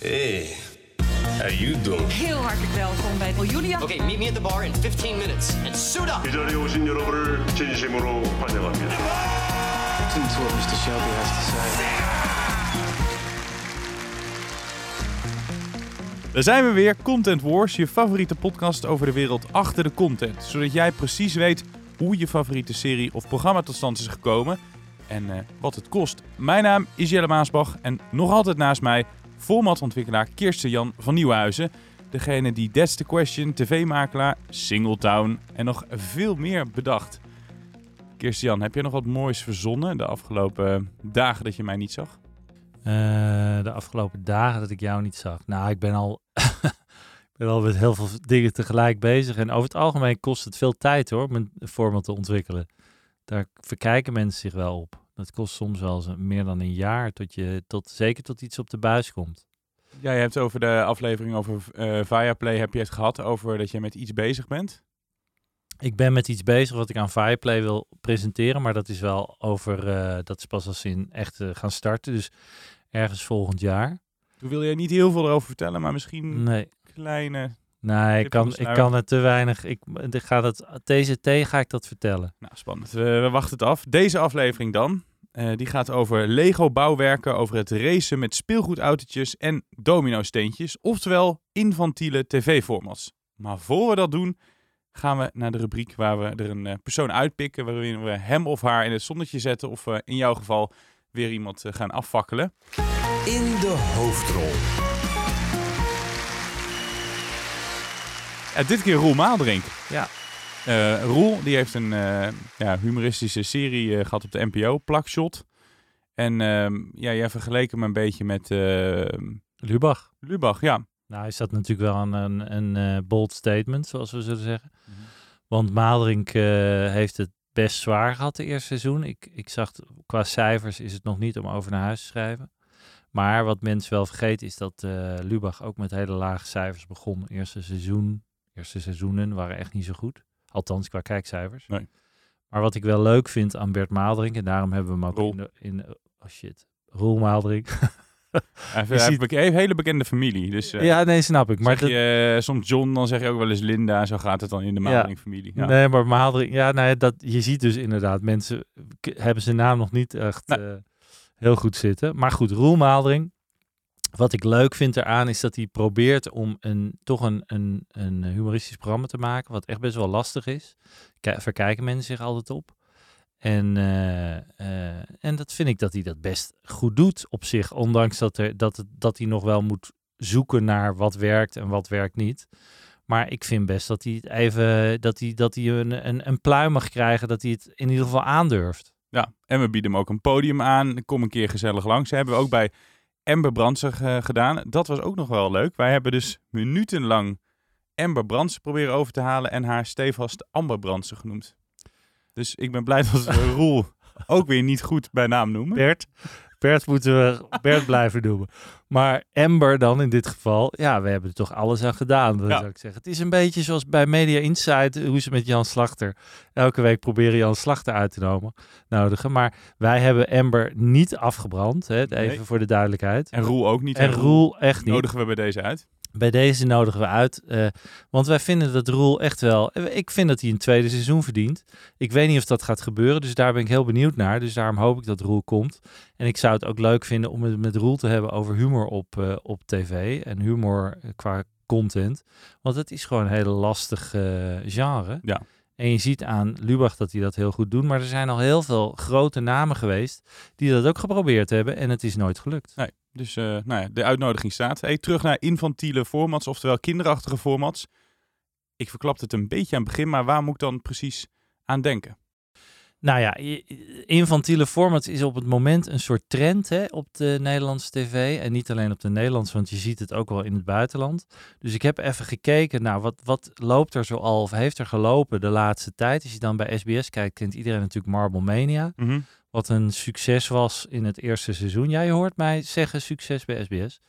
Hey, how you doing? Heel hartelijk welkom bij Julia. Okay, meet me at the bar in 15 minutes and suit up. 이 자리에 오신 여러분을 진심으로 환영합니다. Listen to what Mr. Shelby has to say. Daar zijn we weer, Content Wars, je favoriete podcast over de wereld achter de content. Zodat jij precies weet hoe je favoriete serie of programma tot stand is gekomen en eh, wat het kost. Mijn naam is Jelle Maasbach en nog altijd naast mij formatontwikkelaar Kirsten Jan van Nieuwenhuizen. Degene die That's the Question, tv-makelaar, Singletown en nog veel meer bedacht. Kirsten Jan, heb je nog wat moois verzonnen de afgelopen dagen dat je mij niet zag? Eh, de afgelopen dagen dat ik jou niet zag. Nou, ik ben al, ik ben al met heel veel dingen tegelijk bezig. En over het algemeen kost het veel tijd hoor, om een format te ontwikkelen. Daar verkijken mensen zich wel op. Dat kost soms wel meer dan een jaar, tot je, tot, zeker tot iets op de buis komt. Ja, je hebt over de aflevering over eh Viaplay heb je het gehad over dat je met iets bezig bent. Ik ben met iets bezig wat ik aan Fireplay wil presenteren, maar dat is wel over, eh, dat is pas als ze in echt eh, gaan starten. Dus ergens volgend jaar. Toen wil je niet heel veel erover vertellen, maar misschien Nee, kleine... nee ik, kan, ik kan het te weinig. Ik, ik ga dat, TCT ga ik dat vertellen. Nou, spannend. We, we wachten het af. Deze aflevering dan, eh, die gaat over Lego bouwwerken, over het racen met speelgoedautootjes en domino-steentjes. Oftewel infantiele tv-formats. Maar voor we dat doen, gaan we naar de rubriek waar we er een eh, persoon uitpikken, waarin we hem of haar in het zonnetje zetten of eh, in jouw geval weer iemand gaan afvakkelen. In de hoofdrol. Dit keer Roel Maaldrink. Ja. Eh, Roel die heeft een eh, ja, humoristische serie eh, gehad op de NPO, Plakshot. En ehm, ja, jij vergeleek hem een beetje met Lubach. Lubach, ja. Nou, is dat natuurlijk wel een, een, een bold statement, zoals we zullen zeggen. Want Maalderink eh, heeft het best zwaar gehad de eerste seizoen. Ik, ik zag, qua cijfers is het nog niet om over naar huis te schrijven. Maar wat mensen wel vergeten is dat Lubach ook met hele lage cijfers begon. Eerste seizoen, eerste seizoenen waren echt niet zo goed. Althans, qua kijkcijfers. Nee. Maar wat ik wel leuk vind aan Bert Maalderink, en daarom hebben we hem ook in, de, in... Oh shit, Roel Maalderink. Hij heeft, ziet- een hele bekende familie. Dus eh, ja, nee, snap ik. Maar zeg dat, je, eh, soms John, dan zeg je ook wel eens Linda. Zo gaat het dan in de. Maaldering-familie. Ja. Nee, maar Maaldering, ja, nou ja, dat, je ziet dus inderdaad, mensen hebben zijn naam nog niet echt Nee. eh, heel goed zitten. Maar goed, Roel Maaldering, wat ik leuk vind eraan is dat hij probeert om een, toch een, een, een humoristisch programma te maken, wat echt best wel lastig is. Ki- verkijken mensen zich altijd op. En, eh, eh, en dat vind ik dat hij dat best goed doet op zich, ondanks dat, er, dat, dat hij nog wel moet zoeken naar wat werkt en wat werkt niet. Maar ik vind best dat hij het even dat hij, dat hij een, een, pluim mag krijgen, dat hij het in ieder geval aandurft. Ja, en we bieden hem ook een podium aan. Kom een keer gezellig langs. Dat hebben we ook bij Amber Brandsen eh, gedaan. Dat was ook nog wel leuk. Wij hebben dus minutenlang Amber Brandsen proberen over te halen en haar stevast Amber Brandsen genoemd. Dus ik ben blij dat we Roel ook weer niet goed bij naam noemen. Bert, Bert moeten we Bert blijven noemen. Maar Amber dan in dit geval, ja, we hebben er toch alles aan gedaan, dat Ja. zou ik zeggen. Het is een beetje zoals bij Media Insight, hoe ze met Jan Slachter elke week proberen Jan Slachter uit te nomen, nodigen. Maar wij hebben Amber niet afgebrand, hè, even Nee. voor de duidelijkheid. En Roel ook niet. En Roel echt niet. nodigen we bij deze uit. Bij deze nodigen we uit. eh, want wij vinden dat Roel echt wel. eh, Ik vind dat hij een tweede seizoen verdient. Ik weet niet of dat gaat gebeuren. Dus daar ben ik heel benieuwd naar. Dus daarom hoop ik dat Roel komt. En ik zou het ook leuk vinden om het met Roel te hebben over humor op, eh, op tv. En humor qua content. Want het is gewoon een hele lastig genre. Ja. En je ziet aan Lubach dat hij dat heel goed doet. Maar er zijn al heel veel grote namen geweest die dat ook geprobeerd hebben. En het is nooit gelukt. Nee. Dus eh, nou ja, de uitnodiging staat. Hey, terug naar infantiele formats, oftewel kinderachtige formats. Ik verklap het een beetje aan het begin, maar waar moet ik dan precies aan denken? Nou ja, infantiele formats is op het moment een soort trend hè, op de Nederlandse tv. En niet alleen op de Nederlandse, want je ziet het ook wel in het buitenland. Dus ik heb even gekeken, nou, wat, wat loopt er zo al of heeft er gelopen de laatste tijd? Als je dan bij SBS kijkt, kent iedereen natuurlijk Marble Mania. Wat een succes was in het eerste seizoen. Ja, je hoort mij zeggen succes bij SBS.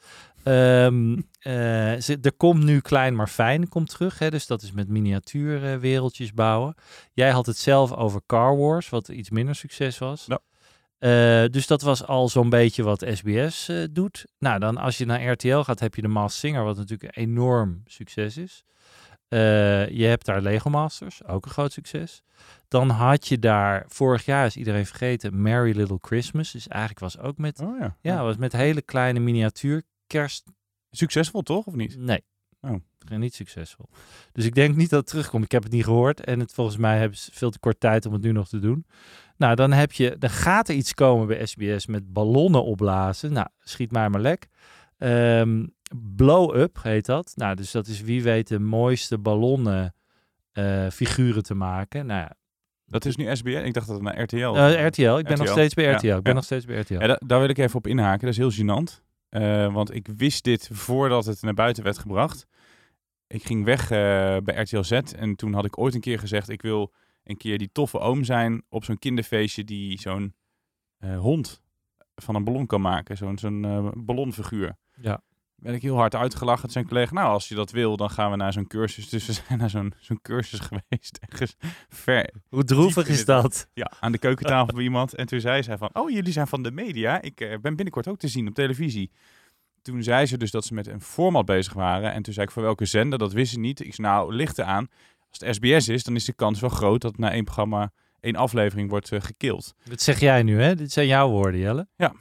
Eh, ze- er komt nu Klein maar Fijn komt terug. Hè, dus dat is met miniatuurwereldjes bouwen. Jij had het zelf over Car Wars, wat iets minder succes was. Ja. Eh, dus dat was al zo'n beetje wat SBS eh, doet. Nou, dan als je naar RTL gaat, heb je de Masked Singer, wat natuurlijk een enorm succes is. Eh, je hebt daar Lego Masters, ook een groot succes. Dan had je daar, vorig jaar is iedereen vergeten, Merry Little Christmas. Dus eigenlijk was ook met, Oh ja. ja, was met hele kleine miniatuur kerst Succesvol toch, of niet? Nee. Oh. Niet succesvol. Dus ik denk niet dat het terugkomt. Ik heb het niet gehoord. En het, volgens mij hebben ze veel te kort tijd om het nu nog te doen. Nou, dan heb je, dan gaat er iets komen bij SBS met ballonnen opblazen. Nou, schiet maar maar lek. Ehm, blow up heet dat. Nou, dus dat is wie weet de mooiste ballonnen eh, figuren te maken. Nou ja, Dat is nu SBS. Ik dacht dat het naar RTL eh, RTL. Ik ben nog steeds bij Ja, RTL. Ik ben ja. nog steeds bij RTL. Ja, da- daar wil ik even op inhaken. Dat is heel gênant. Eh, want ik wist dit voordat het naar buiten werd gebracht. Ik ging weg eh, bij RTL Z en toen had ik ooit een keer gezegd... ik wil een keer die toffe oom zijn op zo'n kinderfeestje... die zo'n hond van een ballon kan maken. Zo'n zo'n ballonfiguur. Ja. Ben ik heel hard uitgelachen. Een collega, nou als je dat wil, dan gaan we naar zo'n cursus. Dus we zijn naar zo'n zo'n cursus geweest. Ergens ver Hoe droevig is dat? ja, aan de keukentafel bij iemand. En toen zei zij van, oh, jullie zijn van de media. Ik eh, ben binnenkort ook te zien op televisie. Toen zei ze dus dat ze met een format bezig waren. En toen zei ik, voor welke zender? Dat wist ze niet. Ik zei, nou, licht aan. Als het SBS is, dan is de kans wel groot dat na één programma één aflevering wordt eh, gekild. Dat zeg jij nu, hè? Dit zijn jouw woorden, Jelle. Ja.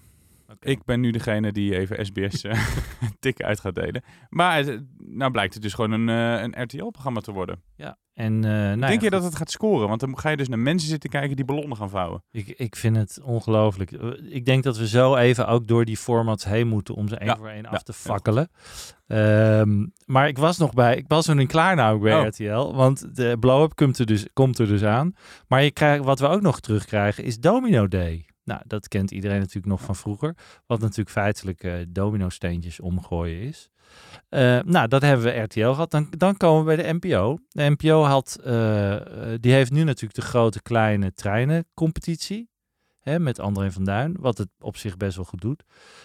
Ik ben nu degene die even SBS eh tik uit gaat delen. Maar het, nou blijkt het dus gewoon een, eh, een RTL-programma te worden. Ja. En, eh, nou ja, Denk je goed. dat het gaat scoren? Want dan ga je dus naar mensen zitten kijken die ballonnen gaan vouwen. Ik, ik vind het ongelooflijk. Eh, Ik denk dat we zo even ook door die formats heen moeten om ze één Ja, voor één ja, af te fakkelen. Ehm, maar ik was nog bij, ik was nog niet klaar nou bij Oh. RTL, want de blow-up komt er, dus, komt er dus aan. Maar je krijgt, wat we ook nog terugkrijgen is Domino Day. Nou, dat kent iedereen natuurlijk nog van vroeger. Wat natuurlijk feitelijk eh domino steentjes omgooien is. Eh, nou, dat hebben we RTL gehad. Dan, dan komen we bij de NPO. De NPO had, eh, die heeft nu natuurlijk de grote kleine treinencompetitie. Hè, met André van Duin, wat het op zich best wel goed doet.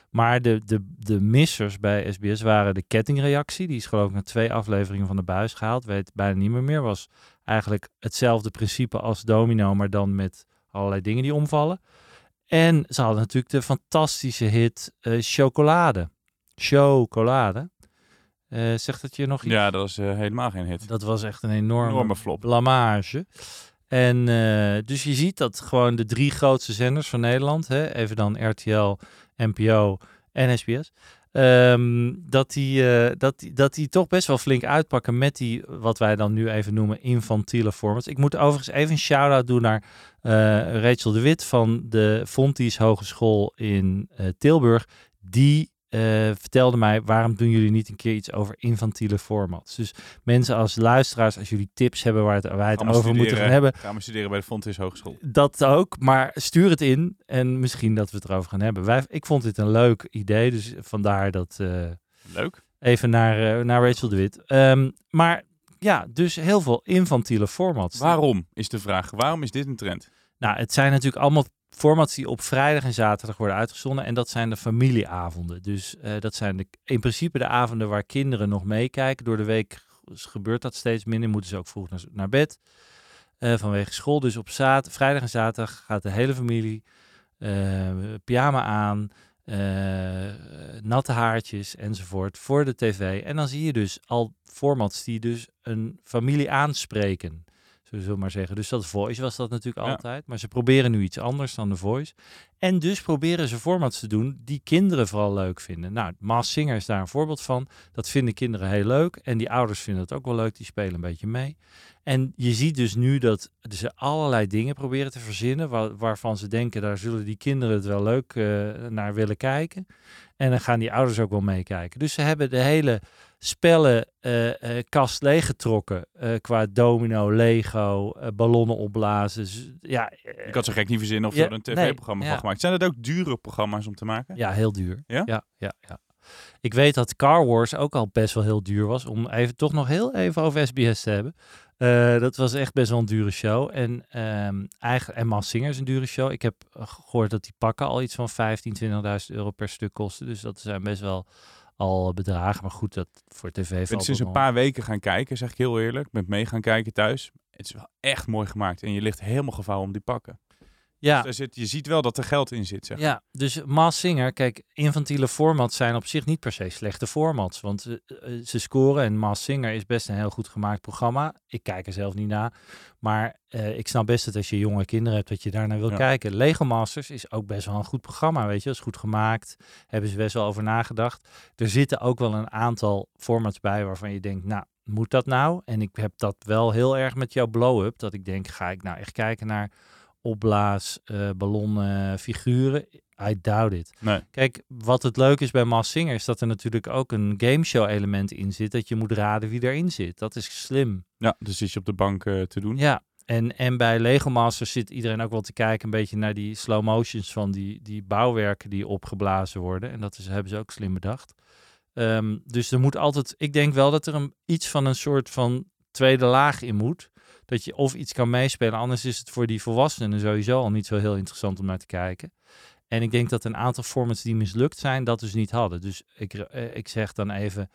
Maar de, de, de missers bij SBS waren de kettingreactie. Die is geloof ik na twee afleveringen van de buis gehaald. Weet bijna niet meer meer. Was eigenlijk hetzelfde principe als Domino, maar dan met allerlei dingen die omvallen. En ze hadden natuurlijk de fantastische hit eh, Chocolade. Chocolade. Eh, zegt dat je nog iets? Ja, dat was eh, helemaal geen hit. Dat was echt een enorme, Enorme flop. blamage. En dus je ziet dat gewoon de drie grootste zenders van Nederland, hè, even dan RTL, NPO en SBS, ehm, dat, die, eh, dat, dat die toch best wel flink uitpakken met die, wat wij dan nu even noemen, infantiele formats. Ik moet overigens even een shout-out doen naar eh, Rachel de Wit van de Fontys Hogeschool in eh, Tilburg. Die eh, vertelde mij, waarom doen jullie niet een keer iets over infantiele formats? Dus mensen als luisteraars, als jullie tips hebben waar het, wij het over moeten gaan hebben, Gaan we studeren bij de Fontys Hogeschool. dat ook, maar stuur het in en misschien dat we het erover gaan hebben. Wij, ik vond dit een leuk idee, dus vandaar dat eh, Leuk. even naar, eh, naar Rachel de Wit. Ehm, maar ja, dus heel veel infantiele formats. Waarom is de vraag? Waarom is dit een trend? Nou, het zijn natuurlijk allemaal formats die op vrijdag en zaterdag worden uitgezonden. En dat zijn de familieavonden. Dus eh, dat zijn in principe de avonden waar kinderen nog meekijken. Door de week gebeurt dat steeds minder. Moeten ze ook vroeg naar, bed eh, vanwege school. Dus op zaad, vrijdag en zaterdag gaat de hele familie eh, pyjama aan. natte haartjes enzovoort voor de tv. En dan zie je dus al formats die dus een familie aanspreken. Zullen we maar zeggen. Dus dat Voice was dat natuurlijk Ja. altijd. Maar ze proberen nu iets anders dan de Voice. En dus proberen ze formats te doen die kinderen vooral leuk vinden. Nou, Maas Singer is daar een voorbeeld van. Dat vinden kinderen heel leuk. En die ouders vinden het ook wel leuk. Die spelen een beetje mee. En je ziet dus nu dat ze allerlei dingen proberen te verzinnen. Waar, waarvan ze denken, daar zullen die kinderen het wel leuk eh, naar willen kijken. En dan gaan die ouders ook wel meekijken. Dus ze hebben de hele spellenkast leeggetrokken. eh, qua domino, Lego, eh, ballonnen opblazen. Dus, ja, eh, Ik had zo gek niet verzinnen of Ja, er een nee, tv-programma ja. van gemaakt. Zijn dat ook dure programma's om te maken? ja, heel duur. Ja? Ja, ja, ja. Ik weet dat Car Wars ook al best wel heel duur was. Om even toch nog heel even over SBS te hebben. Eh, dat was echt best wel een dure show. En, ehm eigenlijk, en Mas Singer is een dure show. Ik heb eh, gehoord dat die pakken al iets van 15, 20.000 euro per stuk kosten. Dus dat zijn best wel al bedragen. Maar goed, dat voor tv Ik ben sinds een paar weken gaan kijken, zeg ik heel eerlijk. Ik ben mee gaan kijken thuis. Het is wel echt mooi gemaakt. En je ligt helemaal gevouwen om die pakken. Ja, Dus daar zit, je ziet wel dat er geld in zit, zeg. Ja, dus Maas Singer, kijk, infantiele formats zijn op zich niet per se slechte formats. Want eh, eh, ze scoren en Maas Singer is best een heel goed gemaakt programma. Ik kijk er zelf niet naar. Maar eh, ik snap best dat als je jonge kinderen hebt, dat je daarnaar wil Ja. kijken. Lego Masters is ook best wel een goed programma, weet je. Dat is goed gemaakt. Hebben ze best wel over nagedacht. Er zitten ook wel een aantal formats bij waarvan je denkt, nou, moet dat nou? En ik heb dat wel heel erg met jouw blow-up. Dat ik denk, ga ik nou echt kijken naar opblaas, eh ballonnen, figuren? I doubt it. Nee. Kijk, wat het leuk is bij Mass Singer is dat er natuurlijk ook een gameshow element in zit. Dat je moet raden wie erin zit. Dat is slim. Ja, dus zit je op de bank eh, te doen. Ja, en, en bij Lego Masters zit iedereen ook wel te kijken een beetje naar die slow motions van die, die bouwwerken die opgeblazen worden. En dat is, hebben ze ook slim bedacht. Ehm, dus er moet altijd, ik denk wel dat er een, iets van een soort van tweede laag in moet. Dat je of iets kan meespelen, anders is het voor die volwassenen sowieso al niet zo heel interessant om naar te kijken. En ik denk dat een aantal formats die mislukt zijn, dat dus niet hadden. Dus ik, eh, ik zeg dan even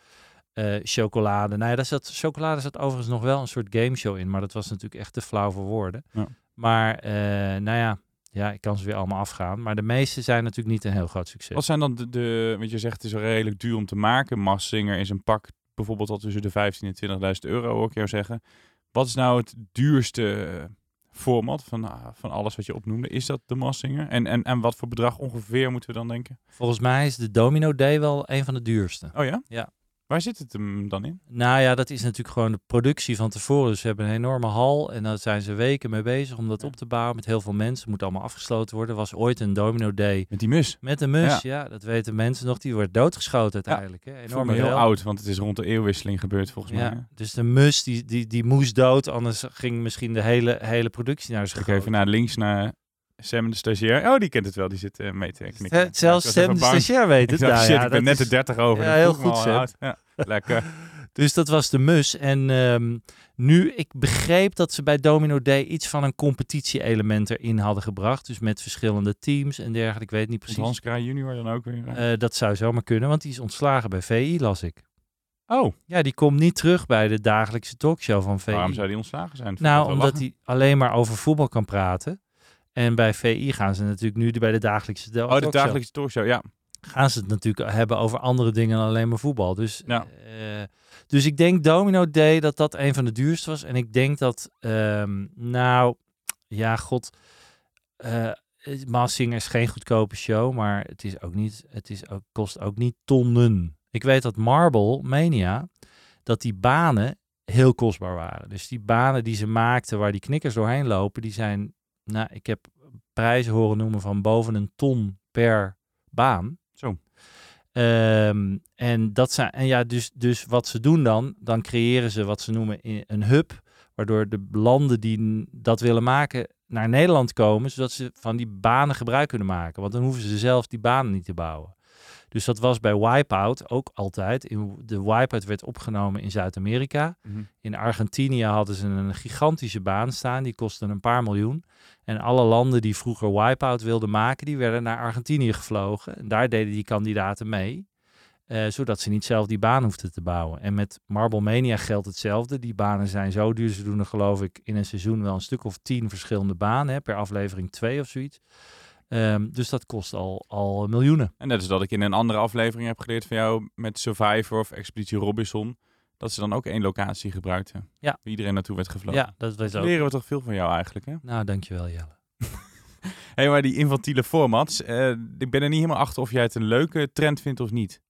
eh, chocolade. Nou ja, daar zat, chocolade zat overigens nog wel een soort gameshow in, maar dat was natuurlijk echt te flauw voor woorden. Ja. Maar eh, nou ja, ja, ik kan ze weer allemaal afgaan. Maar de meeste zijn natuurlijk niet een heel groot succes. Wat zijn dan de, de want je zegt het is redelijk duur om te maken. Massinger is een pak bijvoorbeeld al tussen de 15 en 20.000 euro, hoor ik jou zeggen. Wat is nou het duurste eh, format van, ah, van alles wat je opnoemde? Is dat de Massinger? En, en, en wat voor bedrag ongeveer moeten we dan denken? Volgens mij is de Domino Day wel een van de duurste. Oh ja? Ja. Waar zit het hem dan in? Nou ja, dat is natuurlijk gewoon de productie van tevoren. Dus ze hebben een enorme hal en daar zijn ze weken mee bezig om dat op te bouwen met heel veel mensen. Moet allemaal afgesloten worden. Was ooit een Domino Day Met die mus. met een mus. Ja, dat weten mensen nog. Die wordt doodgeschoten uiteindelijk. hè. Enorm Enorme heel oud, want het is rond de eeuwwisseling gebeurd volgens mij. hè? Ja, dus de mus die, die, die moest dood, anders ging misschien de hele, hele productie naar zijn Ik even naar links naar Sam de stagiair. Oh, die kent het wel. Die zit eh, mee te knikken. Zelfs ik was Sam de stagiair weet Ik het. dacht, Nou shit, ja, ik ben net de 30 over. Ja, heel goed, Sam. Ja, lekker. Dus dat was de mus. En ehm, nu, ik begreep dat ze bij Domino Day iets van een competitie-element erin hadden gebracht. Dus met verschillende teams en dergelijke. Ik weet niet precies. Hans Kraai junior dan ook weer? eh? Eh, dat zou zomaar kunnen, want die is ontslagen bij VI, las ik. oh, Ja, die komt niet terug bij de dagelijkse talkshow van VI. waarom zou die ontslagen zijn? Nou, omdat hij alleen maar over voetbal kan praten. En bij VI gaan ze natuurlijk nu bij de dagelijkse Oh, de talkshow- dagelijkse talkshow, ja. gaan ze het natuurlijk hebben over andere dingen dan alleen maar voetbal. Dus, Ja. eh, dus ik denk Domino Day dat dat een van de duurste was. En ik denk dat, ehm, nou, ja, god, Massinger is geen goedkope show, maar het is ook niet, het is ook, kost ook niet tonnen. Ik weet dat Marble Mania, dat die banen heel kostbaar waren. Dus die banen die ze maakten waar die knikkers doorheen lopen, die zijn, nou, ik heb prijzen horen noemen van boven een ton per baan. Zo. Ehm, en dat zijn, en ja, dus, dus wat ze doen dan, dan creëren ze wat ze noemen een hub, waardoor de landen die dat willen maken naar Nederland komen, zodat ze van die banen gebruik kunnen maken. Want dan hoeven ze zelf die banen niet te bouwen. Dus dat was bij Wipeout ook altijd. In, de Wipeout werd opgenomen in Zuid-Amerika. Mhm. In Argentinië hadden ze een gigantische baan staan. Die kostte een paar miljoen. En alle landen die vroeger Wipeout wilden maken, die werden naar Argentinië gevlogen. En daar deden die kandidaten mee. eh, zodat ze niet zelf die baan hoefden te bouwen. En met Marble Mania geldt hetzelfde. Die banen zijn zo duur. Ze doen er geloof ik in een seizoen wel een stuk of tien verschillende banen. Hè, per aflevering twee of zoiets. Ehm, dus dat kost al, al miljoenen. En net als dat ik in een andere aflevering heb geleerd van jou met Survivor of Expeditie Robinson, dat ze dan ook één locatie gebruikten. Ja. Waar iedereen naartoe werd gevlogen. Ja, dat was ook. Leren we toch veel van jou eigenlijk, hè? Nou, dankjewel Jelle. Hé, maar die infantiele formats, eh, ik ben er niet helemaal achter of jij het een leuke trend vindt of niet.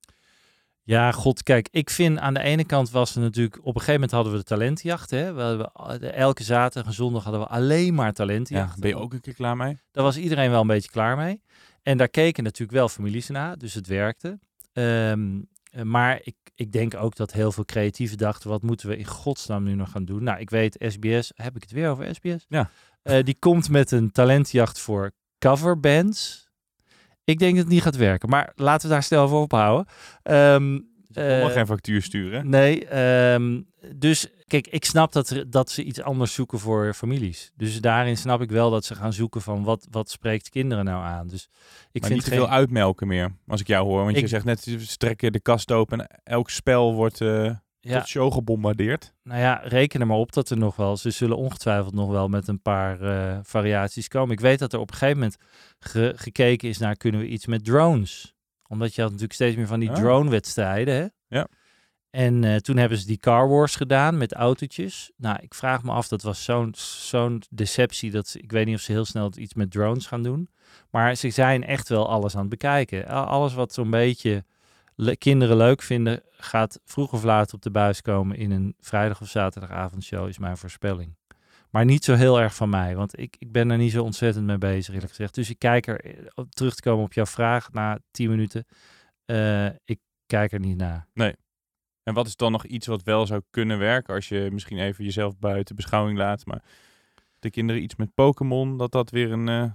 Ja, god, kijk, ik vind aan de ene kant was er natuurlijk... Op een gegeven moment hadden we de talentenjacht. Hè? We hebben, eh, elke zaterdag en zondag hadden we alleen maar Ja, talentenjacht. ben je ook een keer klaar mee? Daar was iedereen wel een beetje klaar mee. En daar keken natuurlijk wel families naar, dus het werkte. Ehm, eh, maar ik, ik denk ook dat heel veel creatieven dachten, wat moeten we in godsnaam nu nog gaan doen? Nou, ik weet, SBS, heb ik het weer over SBS? Ja. Eh, die komt met een talentjacht voor coverbands. Ik denk dat het niet gaat werken, maar laten we daar snel voor ophouden. Ehm, Ik wil eh, geen factuur sturen. Nee, ehm, dus kijk, ik snap dat, er, dat ze iets anders zoeken voor families. Dus daarin snap ik wel dat ze gaan zoeken van wat, wat spreekt kinderen nou aan. Dus ik maar vind niet te geen- veel uitmelken meer, als ik jou hoor. Want je zegt net, ze trekken de kast open en elk spel wordt... eh, Ja. tot show gebombardeerd. Nou ja, reken er maar op dat er nog wel, ze zullen ongetwijfeld nog wel met een paar eh, variaties komen. Ik weet dat er op een gegeven moment ge- gekeken is naar kunnen we iets met drones. Omdat je had natuurlijk steeds meer van die Ah. drone-wedstrijden. Ja. En eh, toen hebben ze die Car Wars gedaan met autootjes. Nou, ik vraag me af, dat was zo'n zo'n deceptie dat ze, ik weet niet of ze heel snel iets met drones gaan doen. Maar ze zijn echt wel alles aan het bekijken. Al- Alles wat zo'n beetje le- kinderen leuk vinden, gaat vroeg of laat op de buis komen in een vrijdag of zaterdagavondshow, is mijn voorspelling. Maar niet zo heel erg van mij, want ik, ik ben er niet zo ontzettend mee bezig, eerlijk gezegd. Dus ik kijk er, eh, terug te komen op jouw vraag na 10 minuten, eh, ik kijk er niet naar. En wat is dan nog iets wat wel zou kunnen werken als je misschien even jezelf buiten beschouwing laat, maar de kinderen iets met Pokémon, dat dat weer een eh,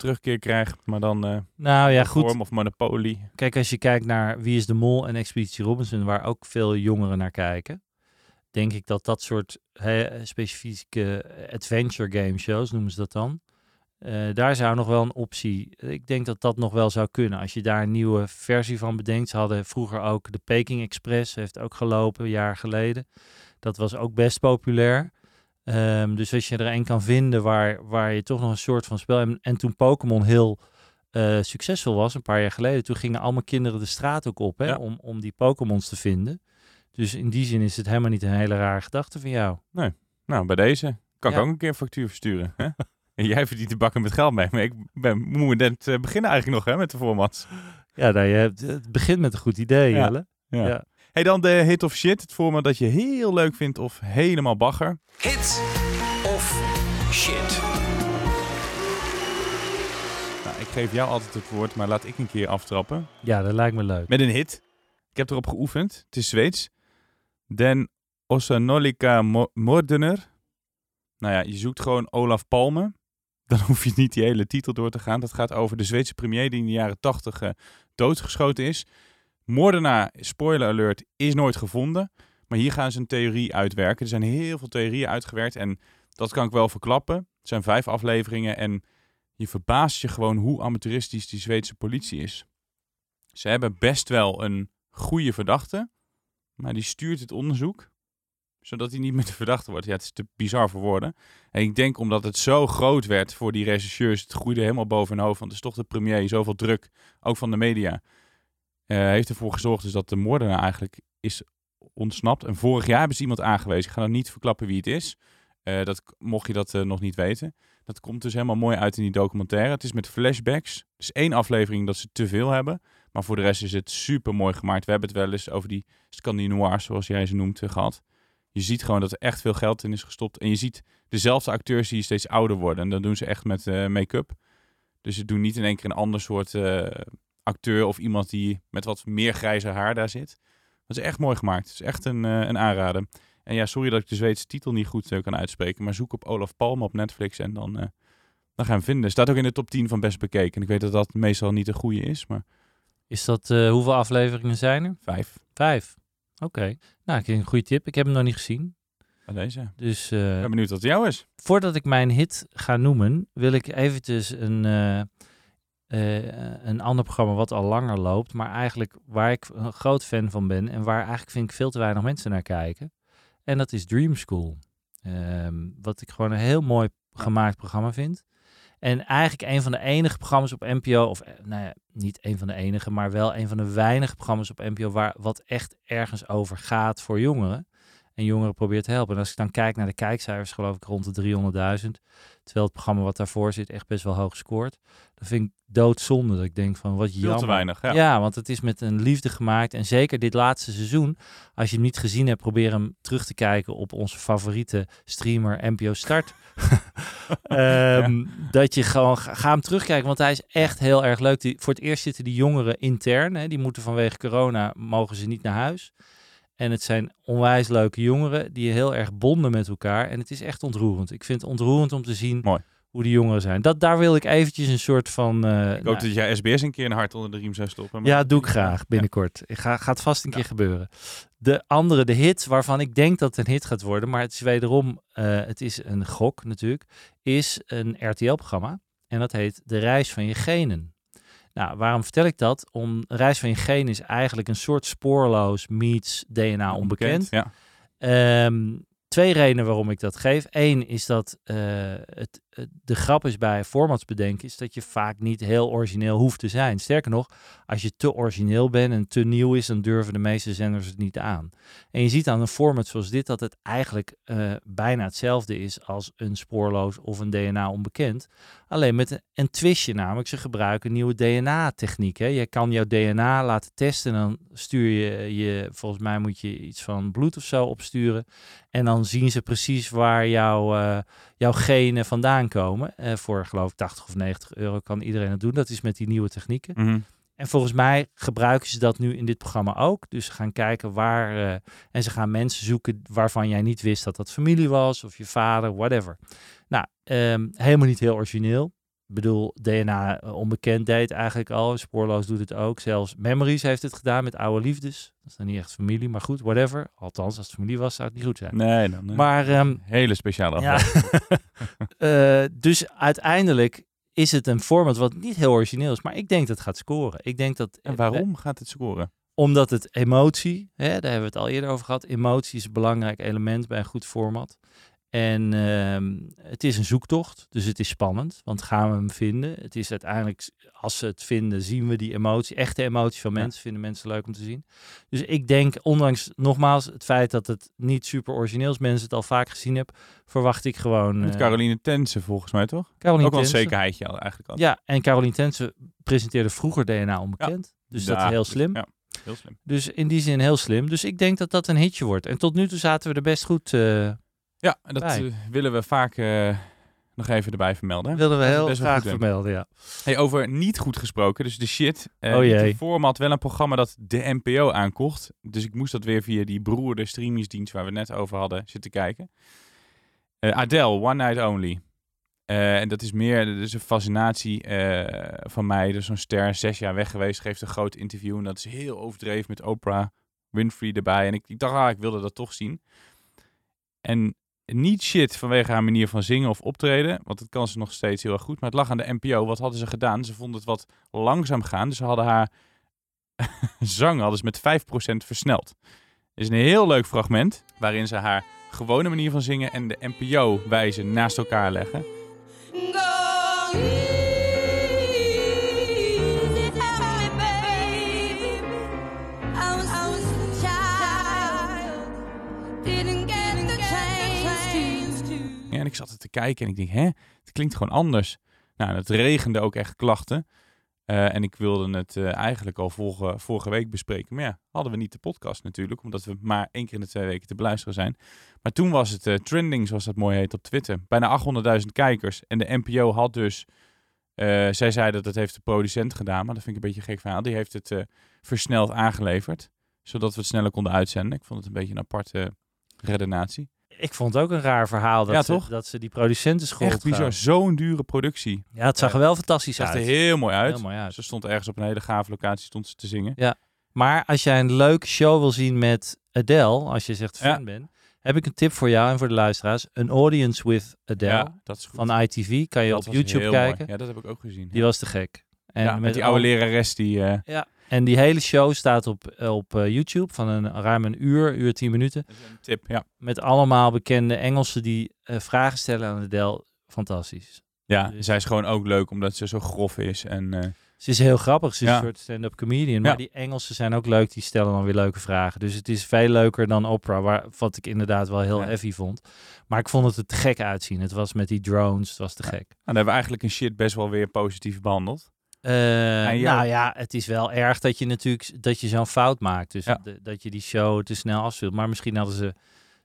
terugkeer krijgt, maar dan eh Nou ja, goed. vorm of Monopoly. Kijk, als je kijkt naar Wie is de Mol en Expeditie Robinson, waar ook veel jongeren naar kijken, denk ik dat dat soort hè, specifieke adventure game shows, noemen ze dat dan, eh, daar zou nog wel een optie. Ik denk dat dat nog wel zou kunnen. Als je daar een nieuwe versie van bedenkt. Ze hadden vroeger ook de Peking Express, heeft ook gelopen, een jaar geleden. Dat was ook best populair. Ehm, dus als je er een kan vinden waar, waar je toch nog een soort van spel... En, en toen Pokémon heel eh, succesvol was, een paar jaar geleden... toen gingen allemaal kinderen de straat ook op hè, Ja. om, om die Pokémons te vinden. Dus in die zin is het helemaal niet een hele rare gedachte van jou. Nou, bij deze kan Ja. ik ook een keer een factuur versturen. Hè? En jij verdient de bakken met geld mee, maar ik ben, moet net eh, beginnen eigenlijk nog hè, met de formats. Ja, nou, je hebt, het begint met een goed idee, Ja. Jelle. Ja. Ja. Hey, dan de hit of shit. Het format dat je heel leuk vindt of helemaal bagger. Hit of shit. Nou, ik geef jou altijd het woord, maar laat ik een keer aftrappen. Ja, dat lijkt me leuk. Met een hit. Ik heb erop geoefend. Het is Zweeds. Den Osanolika Mo- Moordener. Nou ja, je zoekt gewoon Olaf Palme. Dan hoef je niet die hele titel door te gaan. Dat gaat over de Zweedse premier die in de jaren tachtig eh, doodgeschoten is. Moordenaar, spoiler alert, is nooit gevonden. Maar hier gaan ze een theorie uitwerken. Er zijn heel veel theorieën uitgewerkt en dat kan ik wel verklappen. Het zijn vijf afleveringen en je verbaast je gewoon hoe amateuristisch die Zweedse politie is. Ze hebben best wel een goede verdachte, maar die stuurt het onderzoek zodat hij niet meer de verdachte wordt. Ja, het is te bizar voor woorden. En ik denk omdat het zo groot werd voor die rechercheurs, het groeide helemaal boven hun hoofd, want het is toch de premier, zoveel druk, ook van de media, heeft ervoor gezorgd dus dat de moordenaar eigenlijk is ontsnapt. En vorig jaar hebben ze iemand aangewezen. Ik ga dan niet verklappen wie het is. Eh, dat, mocht je dat eh, nog niet weten. Dat komt dus helemaal mooi uit in die documentaire. Het is met flashbacks. Het is één aflevering dat ze te veel hebben. Maar voor de rest is het super mooi gemaakt. We hebben het wel eens over die Scandinoirs, zoals jij ze noemt, eh, gehad. Je ziet gewoon dat er echt veel geld in is gestopt. En je ziet dezelfde acteurs die steeds ouder worden. En dat doen ze echt met eh, make-up. Dus ze doen niet in één keer een ander soort eh, acteur of iemand die met wat meer grijze haar daar zit. Dat is echt mooi gemaakt. Het is echt een, eh, een aanrader. En ja, sorry dat ik de Zweedse titel niet goed eh, kan uitspreken. Maar zoek op Olaf Palme op Netflix en dan, eh, dan gaan we vinden. Staat ook in de top 10 van best bekeken. En ik weet dat dat meestal niet de goede is, maar Is dat, hoeveel afleveringen zijn er? vijf Vijf. Oké. Nou, ik een goede tip. Ik heb hem nog niet gezien. deze. Ik Dus eh, ben benieuwd wat het jou is. voordat ik mijn hit ga noemen, wil ik eventjes een, eh, een ander programma wat al langer loopt, maar eigenlijk waar ik een groot fan van ben en waar eigenlijk vind ik veel te weinig mensen naar kijken. En dat is Dream School. Ehm, wat ik gewoon een heel mooi gemaakt programma vind. En eigenlijk een van de enige programma's op NPO, of eh, nou ja, niet een van de enige, maar wel een van de weinige programma's op NPO waar wat echt ergens over gaat voor jongeren. En jongeren probeert te helpen. En als ik dan kijk naar de kijkcijfers, geloof ik rond de 300.000. Terwijl het programma wat daarvoor zit echt best wel hoog scoort. Dan vind ik doodzonde dat ik denk van wat Veel jammer. te weinig. Ja. Ja. want het is met een liefde gemaakt. En zeker dit laatste seizoen, als je hem niet gezien hebt, probeer hem terug te kijken op onze favoriete streamer NPO Start. Ehm, Dat je gewoon, ga, ga hem terugkijken, want hij is echt heel erg leuk. Die, voor het eerst zitten die jongeren intern. Hè, die moeten vanwege corona, mogen ze niet naar huis. En het zijn onwijs leuke jongeren die heel erg bonden met elkaar. En het is echt ontroerend. Ik vind het ontroerend om te zien Mooi. hoe die jongeren zijn. Dat, daar wil ik eventjes een soort van... eh, Ik hoop dat jij SBS een keer een hart onder de riem zou stoppen. maar- ja, doe ik graag binnenkort. Ga, gaat vast een keer gebeuren. De andere, de hit, waarvan ik denk dat het een hit gaat worden, maar het is wederom, eh, het is een gok natuurlijk, is een RTL-programma. En dat heet De Reis van je Genen. Nou, waarom vertel ik dat? Om Reis van je Genen is eigenlijk een soort spoorloos meets DNA onbekend. Ja. Ehm, twee redenen waarom ik dat geef. Eén is dat eh, het- de grap is bij formats bedenken, is dat je vaak niet heel origineel hoeft te zijn. Sterker nog, als je te origineel bent en te nieuw is, dan durven de meeste zenders het niet aan. En je ziet aan een format zoals dit dat het eigenlijk eh, bijna hetzelfde is als een spoorloos of een DNA onbekend. Alleen met een, twistje namelijk, ze gebruiken nieuwe DNA-techniek. Je kan jouw DNA laten testen en dan stuur je, je, volgens mij moet je iets van bloed of zo opsturen. En dan zien ze precies waar jouw, eh, jouw genen vandaan komen. Eh, voor geloof ik 80 of 90 euro kan iedereen het doen. Dat is met die nieuwe technieken. Mhm. En volgens mij gebruiken ze dat nu in dit programma ook. Dus ze gaan kijken waar. eh, en ze gaan mensen zoeken waarvan jij niet wist dat dat familie was. Of je vader, whatever. Nou, ehm, helemaal niet heel origineel. Ik bedoel, DNA eh, onbekend deed eigenlijk al. Spoorloos doet het ook. Zelfs Memories heeft het gedaan met oude liefdes. Dat is dan niet echt familie, maar goed, whatever. Althans, als het familie was, zou het niet goed zijn. Nee, dan, eh, Maar ehm, hele speciale ja. Eh, dus uiteindelijk is het een format wat niet heel origineel is. Maar ik denk dat het gaat scoren. Ik denk dat... En waarom gaat het scoren? Omdat het emotie, hè, daar hebben we het al eerder over gehad. Emotie is een belangrijk element bij een goed format. En ehm, het is een zoektocht, dus het is spannend. Want gaan we hem vinden? Het is uiteindelijk, als ze het vinden, zien we die emotie. Echte emotie van Ja. mensen vinden mensen leuk om te zien. Dus ik denk, ondanks nogmaals het feit dat het niet super origineel is, mensen het al vaak gezien hebben, verwacht ik gewoon... Met eh, Caroline Tense volgens mij, toch? Caroline Ook wel een zekerheidje al eigenlijk al. Ja, en Caroline Tense presenteerde vroeger DNA onbekend. Dus dat is heel slim. Ja, heel slim. Dus in die zin heel slim. Dus ik denk dat dat een hitje wordt. En tot nu toe zaten we er best goed. eh Ja, en dat Bij. eh, willen we vaak eh, nog even erbij vermelden. wilden we heel graag vermelden, ja. Hey, over niet goed gesproken, dus de shit. eh Oh jee. wel een programma dat de NPO aankocht. Dus ik moest dat weer via die broerde streamingsdienst waar we net over hadden zitten kijken. Eh Adele, One Night Only. En dat is meer, dat is een fascinatie van mij. Dus zo'n ster, zes jaar weg geweest, geeft een groot interview. En dat is heel overdreven met Oprah Winfrey erbij. En ik, ik dacht, ah, ik wilde dat toch zien. En niet shit vanwege haar manier van zingen of optreden. Want dat kan ze nog steeds heel erg goed. Maar het lag aan de NPO. Wat hadden ze gedaan? Ze vonden het wat langzaam gaan. Dus ze hadden haar zang hadden ze met 5% versneld. Er is een heel leuk fragment waarin ze haar gewone manier van zingen en de NPO-wijze naast elkaar leggen. Zat te kijken en ik denk, hè, het klinkt gewoon anders. Nou, het regende ook echt klachten. Eh, en ik wilde het eh, eigenlijk al vorige, vorige week bespreken. Maar ja, hadden we niet de podcast natuurlijk, omdat we maar één keer in de twee weken te beluisteren zijn. Maar toen was het eh, trending, zoals dat mooi heet, op Twitter. Bijna 800.000 kijkers. En de NPO had dus, zij zei dat het heeft de producent gedaan, maar dat vind ik een beetje een gek verhaal. Die heeft het versneld aangeleverd, zodat we het sneller konden uitzenden. Ik vond het een beetje een aparte redenatie. Ik vond het ook een raar verhaal dat, Ja, ze, dat ze die producenten schuld Echt bizar, zo'n dure productie. Ja, het zag Ja. er wel fantastisch Het zag er uit. heel mooi uit. Heel mooi uit. Ze stond ergens op een hele gave locatie stond ze te zingen. Maar als jij een leuke show wil zien met Adele, als je zegt Ja. fan bent, heb ik een tip voor jou en voor de luisteraars. Een Audience with Adele Ja, dat is goed. van ITV. Kan je Dat op YouTube mooi. kijken. Ja, dat heb ik ook gezien. Die was te gek. En ja, met die oude lerares die... eh, En die hele show staat op, op eh, YouTube van een ruim een uur, uur tien minuten. een tip, ja. Met allemaal bekende Engelsen die eh, vragen stellen aan Adele. Fantastisch. Ja, Dus- zij is gewoon ook leuk omdat ze zo grof is. En eh, Ze is heel grappig. Ze is Ja. een soort stand-up comedian. Maar Ja. die Engelsen zijn ook leuk. Die stellen dan weer leuke vragen. Dus het is veel leuker dan Oprah. Waar, wat ik inderdaad wel heel Ja. heavy vond. Maar ik vond het er te gek uitzien. Het was met die drones. Het was te gek. nou, dan hebben we eigenlijk een shit best wel weer positief behandeld. Jou- nou ja, het is wel erg dat je natuurlijk dat je zo'n fout maakt. Dus Ja. dat je die show te snel afspeelt. Maar misschien hadden ze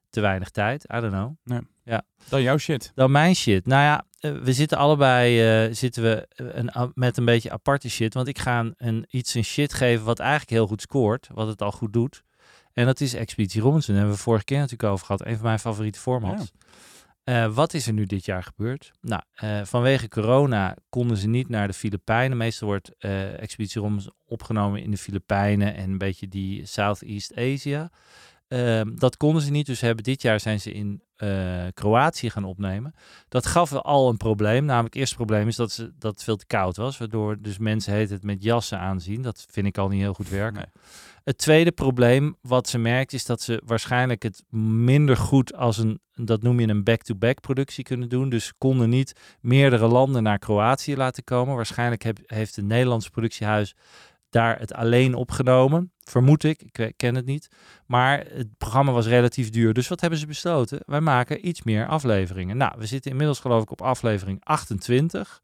te weinig tijd. I don't know. Dan jouw shit. Dan mijn shit. Nou ja, eh, we zitten allebei eh, zitten we een, met een beetje aparte shit. Want ik ga een, iets een shit geven wat eigenlijk heel goed scoort. Wat het al goed doet. En dat is Expeditie Robinson. Daar hebben we vorige keer natuurlijk over gehad. Een van mijn favoriete formats. Eh, wat is er nu dit jaar gebeurd? Nou, eh, vanwege corona konden ze niet naar de Filipijnen. Meestal wordt eh, Expeditie Robinson opgenomen in de Filipijnen en een beetje die Southeast Asia. Ehm, dat konden ze niet, dus hebben dit jaar zijn ze in eh, Kroatië gaan opnemen. Dat gaf al een probleem. Namelijk, het eerste probleem is dat, ze, dat het veel te koud was. Waardoor dus mensen heet het met jassen aanzien. Dat vind ik al niet heel goed werken. Nee. Het tweede probleem wat ze merkt is dat ze waarschijnlijk het minder goed als een, dat noem je een back-to-back productie kunnen doen. Dus ze konden niet meerdere landen naar Kroatië laten komen. Waarschijnlijk heb, heeft het Nederlandse productiehuis daar het alleen opgenomen. Vermoed ik, ik ken het niet. Maar het programma was relatief duur. Dus wat hebben ze besloten? Wij maken iets meer afleveringen. Nou, we zitten inmiddels geloof ik op aflevering 28.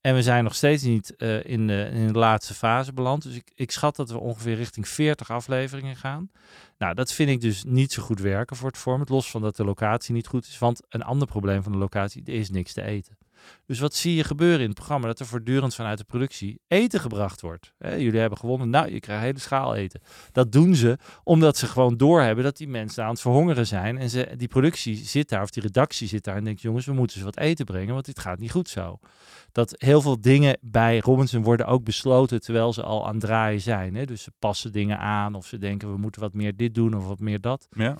En we zijn nog steeds niet eh, in, de, in de laatste fase beland. Dus ik, ik schat dat we ongeveer richting 40 afleveringen gaan. Nou, dat vind ik dus niet zo goed werken voor het format. Los van dat de locatie niet goed is. Want een ander probleem van de locatie, is niks te eten. Dus wat zie je gebeuren in het programma? Dat er voortdurend vanuit de productie eten gebracht wordt. Jullie hebben gewonnen, nou, je krijgt hele schaal eten. Dat doen ze omdat ze gewoon doorhebben dat die mensen aan het verhongeren zijn. En ze, die productie zit daar, of die redactie zit daar en denkt, jongens, we moeten ze wat eten brengen, want dit gaat niet goed zo. Dat heel veel dingen bij Robinson worden ook besloten terwijl ze al aan het draaien zijn. Dus ze passen dingen aan of ze denken, we moeten wat meer dit doen of wat meer dat. Ja.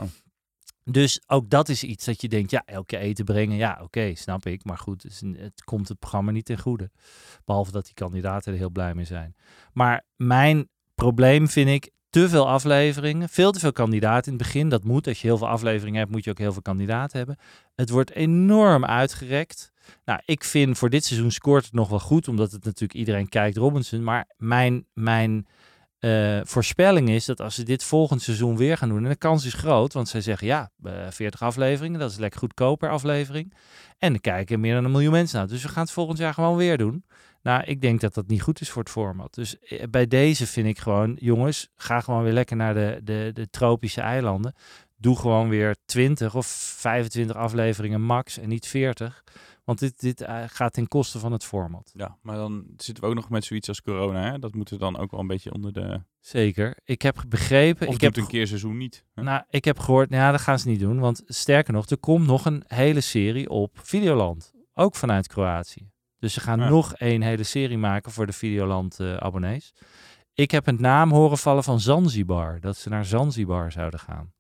Dus ook dat is iets dat je denkt, ja, elke eten brengen, ja, oké, snap ik. Maar goed, het, het komt het programma niet ten goede. Behalve dat die kandidaten er heel blij mee zijn. Maar mijn probleem vind ik, te veel afleveringen, veel te veel kandidaten in het begin. Dat moet, als je heel veel afleveringen hebt, moet je ook heel veel kandidaten hebben. Het wordt enorm uitgerekt. Nou, ik vind voor dit seizoen scoort het nog wel goed, omdat het natuurlijk iedereen kijkt Robinson. Maar mijn, mijn eh, voorspelling is dat als ze dit volgend seizoen weer gaan doen, en de kans is groot, want zij zeggen ja, eh, 40 afleveringen, dat is lekker goedkoop per aflevering. En er kijken meer dan een miljoen mensen naar. Dus we gaan het volgend jaar gewoon weer doen. Nou, ik denk dat dat niet goed is voor het format. Dus eh, bij deze vind ik gewoon, jongens, ga gewoon weer lekker naar de, de, de tropische eilanden. Doe gewoon weer 20 of 25 afleveringen max en niet 40. Want dit, dit eh, gaat ten koste van het format. ja, maar dan zitten we ook nog met zoiets als corona. Hè? Dat moeten we dan ook wel een beetje onder de... Zeker. Ik heb begrepen. Of ik heb een keer seizoen niet. hè? Nou, ik heb gehoord, nou, dat gaan ze niet doen. Want sterker nog, er komt nog een hele serie op Videoland. Ook vanuit Kroatië. Dus ze gaan Ja. nog een hele serie maken voor de Videoland-abonnees. ik heb een naam horen vallen van Zanzibar. Dat ze naar Zanzibar zouden gaan.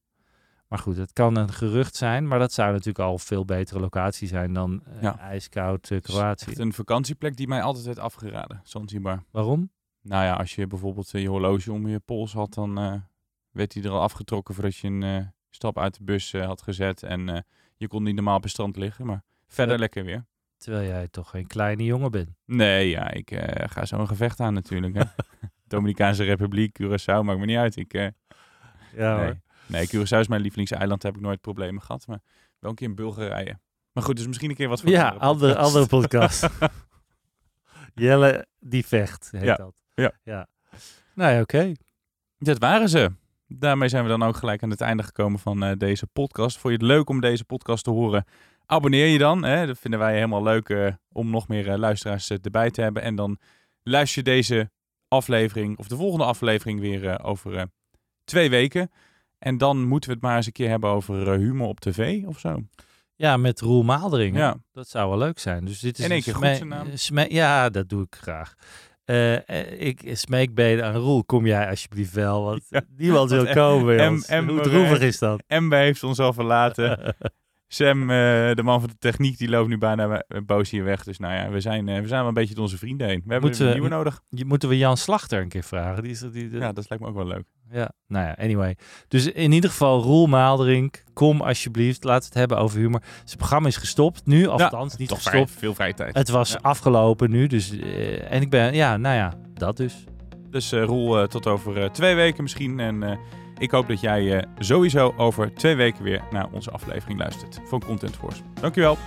Maar goed, het kan een gerucht zijn. Maar dat zou natuurlijk al veel betere locatie zijn dan Ja. ijskoud Het is Kroatië. echt een vakantieplek die mij altijd werd afgeraden. Zanzibar. Waarom? Nou ja, als je bijvoorbeeld eh, je horloge om je pols had, dan werd die er al afgetrokken voordat je een stap uit de bus had gezet. En je kon niet normaal op het strand liggen, maar verder Ja. lekker weer. Terwijl jij toch geen kleine jongen bent. Nee, ja, ik ga zo een gevecht aan natuurlijk. Hè. Dominicaanse Republiek, Curaçao, maakt me niet uit. Ik, Ja, nee. Nee, Curaçao is mijn lievelingseiland, daar heb ik nooit problemen gehad. Maar wel een keer in Bulgarije. Maar goed, dus misschien een keer wat voor Ja, andere, podcast. andere podcast. Jelle die vecht, heet Ja, dat. ja. ja. Nou ja, oké. Dat waren ze. Daarmee zijn we dan ook gelijk aan het einde gekomen van eh, deze podcast. Vond je het leuk om deze podcast te horen? Abonneer je dan. Hè? Dat vinden wij helemaal leuk eh, om nog meer eh, luisteraars erbij te hebben. En dan luister je deze aflevering of de volgende aflevering weer over twee weken. En dan moeten we het maar eens een keer hebben over eh, humor op tv of zo. Ja, met Roel Maaldering. Ja. Dat zou wel leuk zijn. Dus dit is In één een keer goed zijn naam. eh, ja, dat doe ik graag. Eh, eh, ik smeekbeden aan Roel. Kom jij alsjeblieft wel, want Ja, niemand wil komen em- Hoe droevig is dat? Embe heeft ons al verlaten. Sam, eh, de man van de techniek, die loopt nu bijna boos hier weg. Dus nou ja, we zijn, eh, we zijn wel een beetje door onze vrienden heen. We hebben Moeten een we- nieuwe nodig. Je, moeten we Jan Slachter een keer vragen? Die is die, die- Ja, dat lijkt me ook wel leuk. Ja, nou ja, anyway. Dus in ieder geval, Roel Maalderink, kom alsjeblieft. Laten we het hebben over humor. Zijn programma is gestopt nu, althans niet Toch vrij, gestopt. veel vrije tijd. Het was Ja. afgelopen nu, dus... eh, en ik ben, ja, nou ja, dat dus. Dus Roel, tot over twee weken misschien. En ik hoop dat jij eh, sowieso over twee weken weer naar onze aflevering luistert van Content Force. Dankjewel.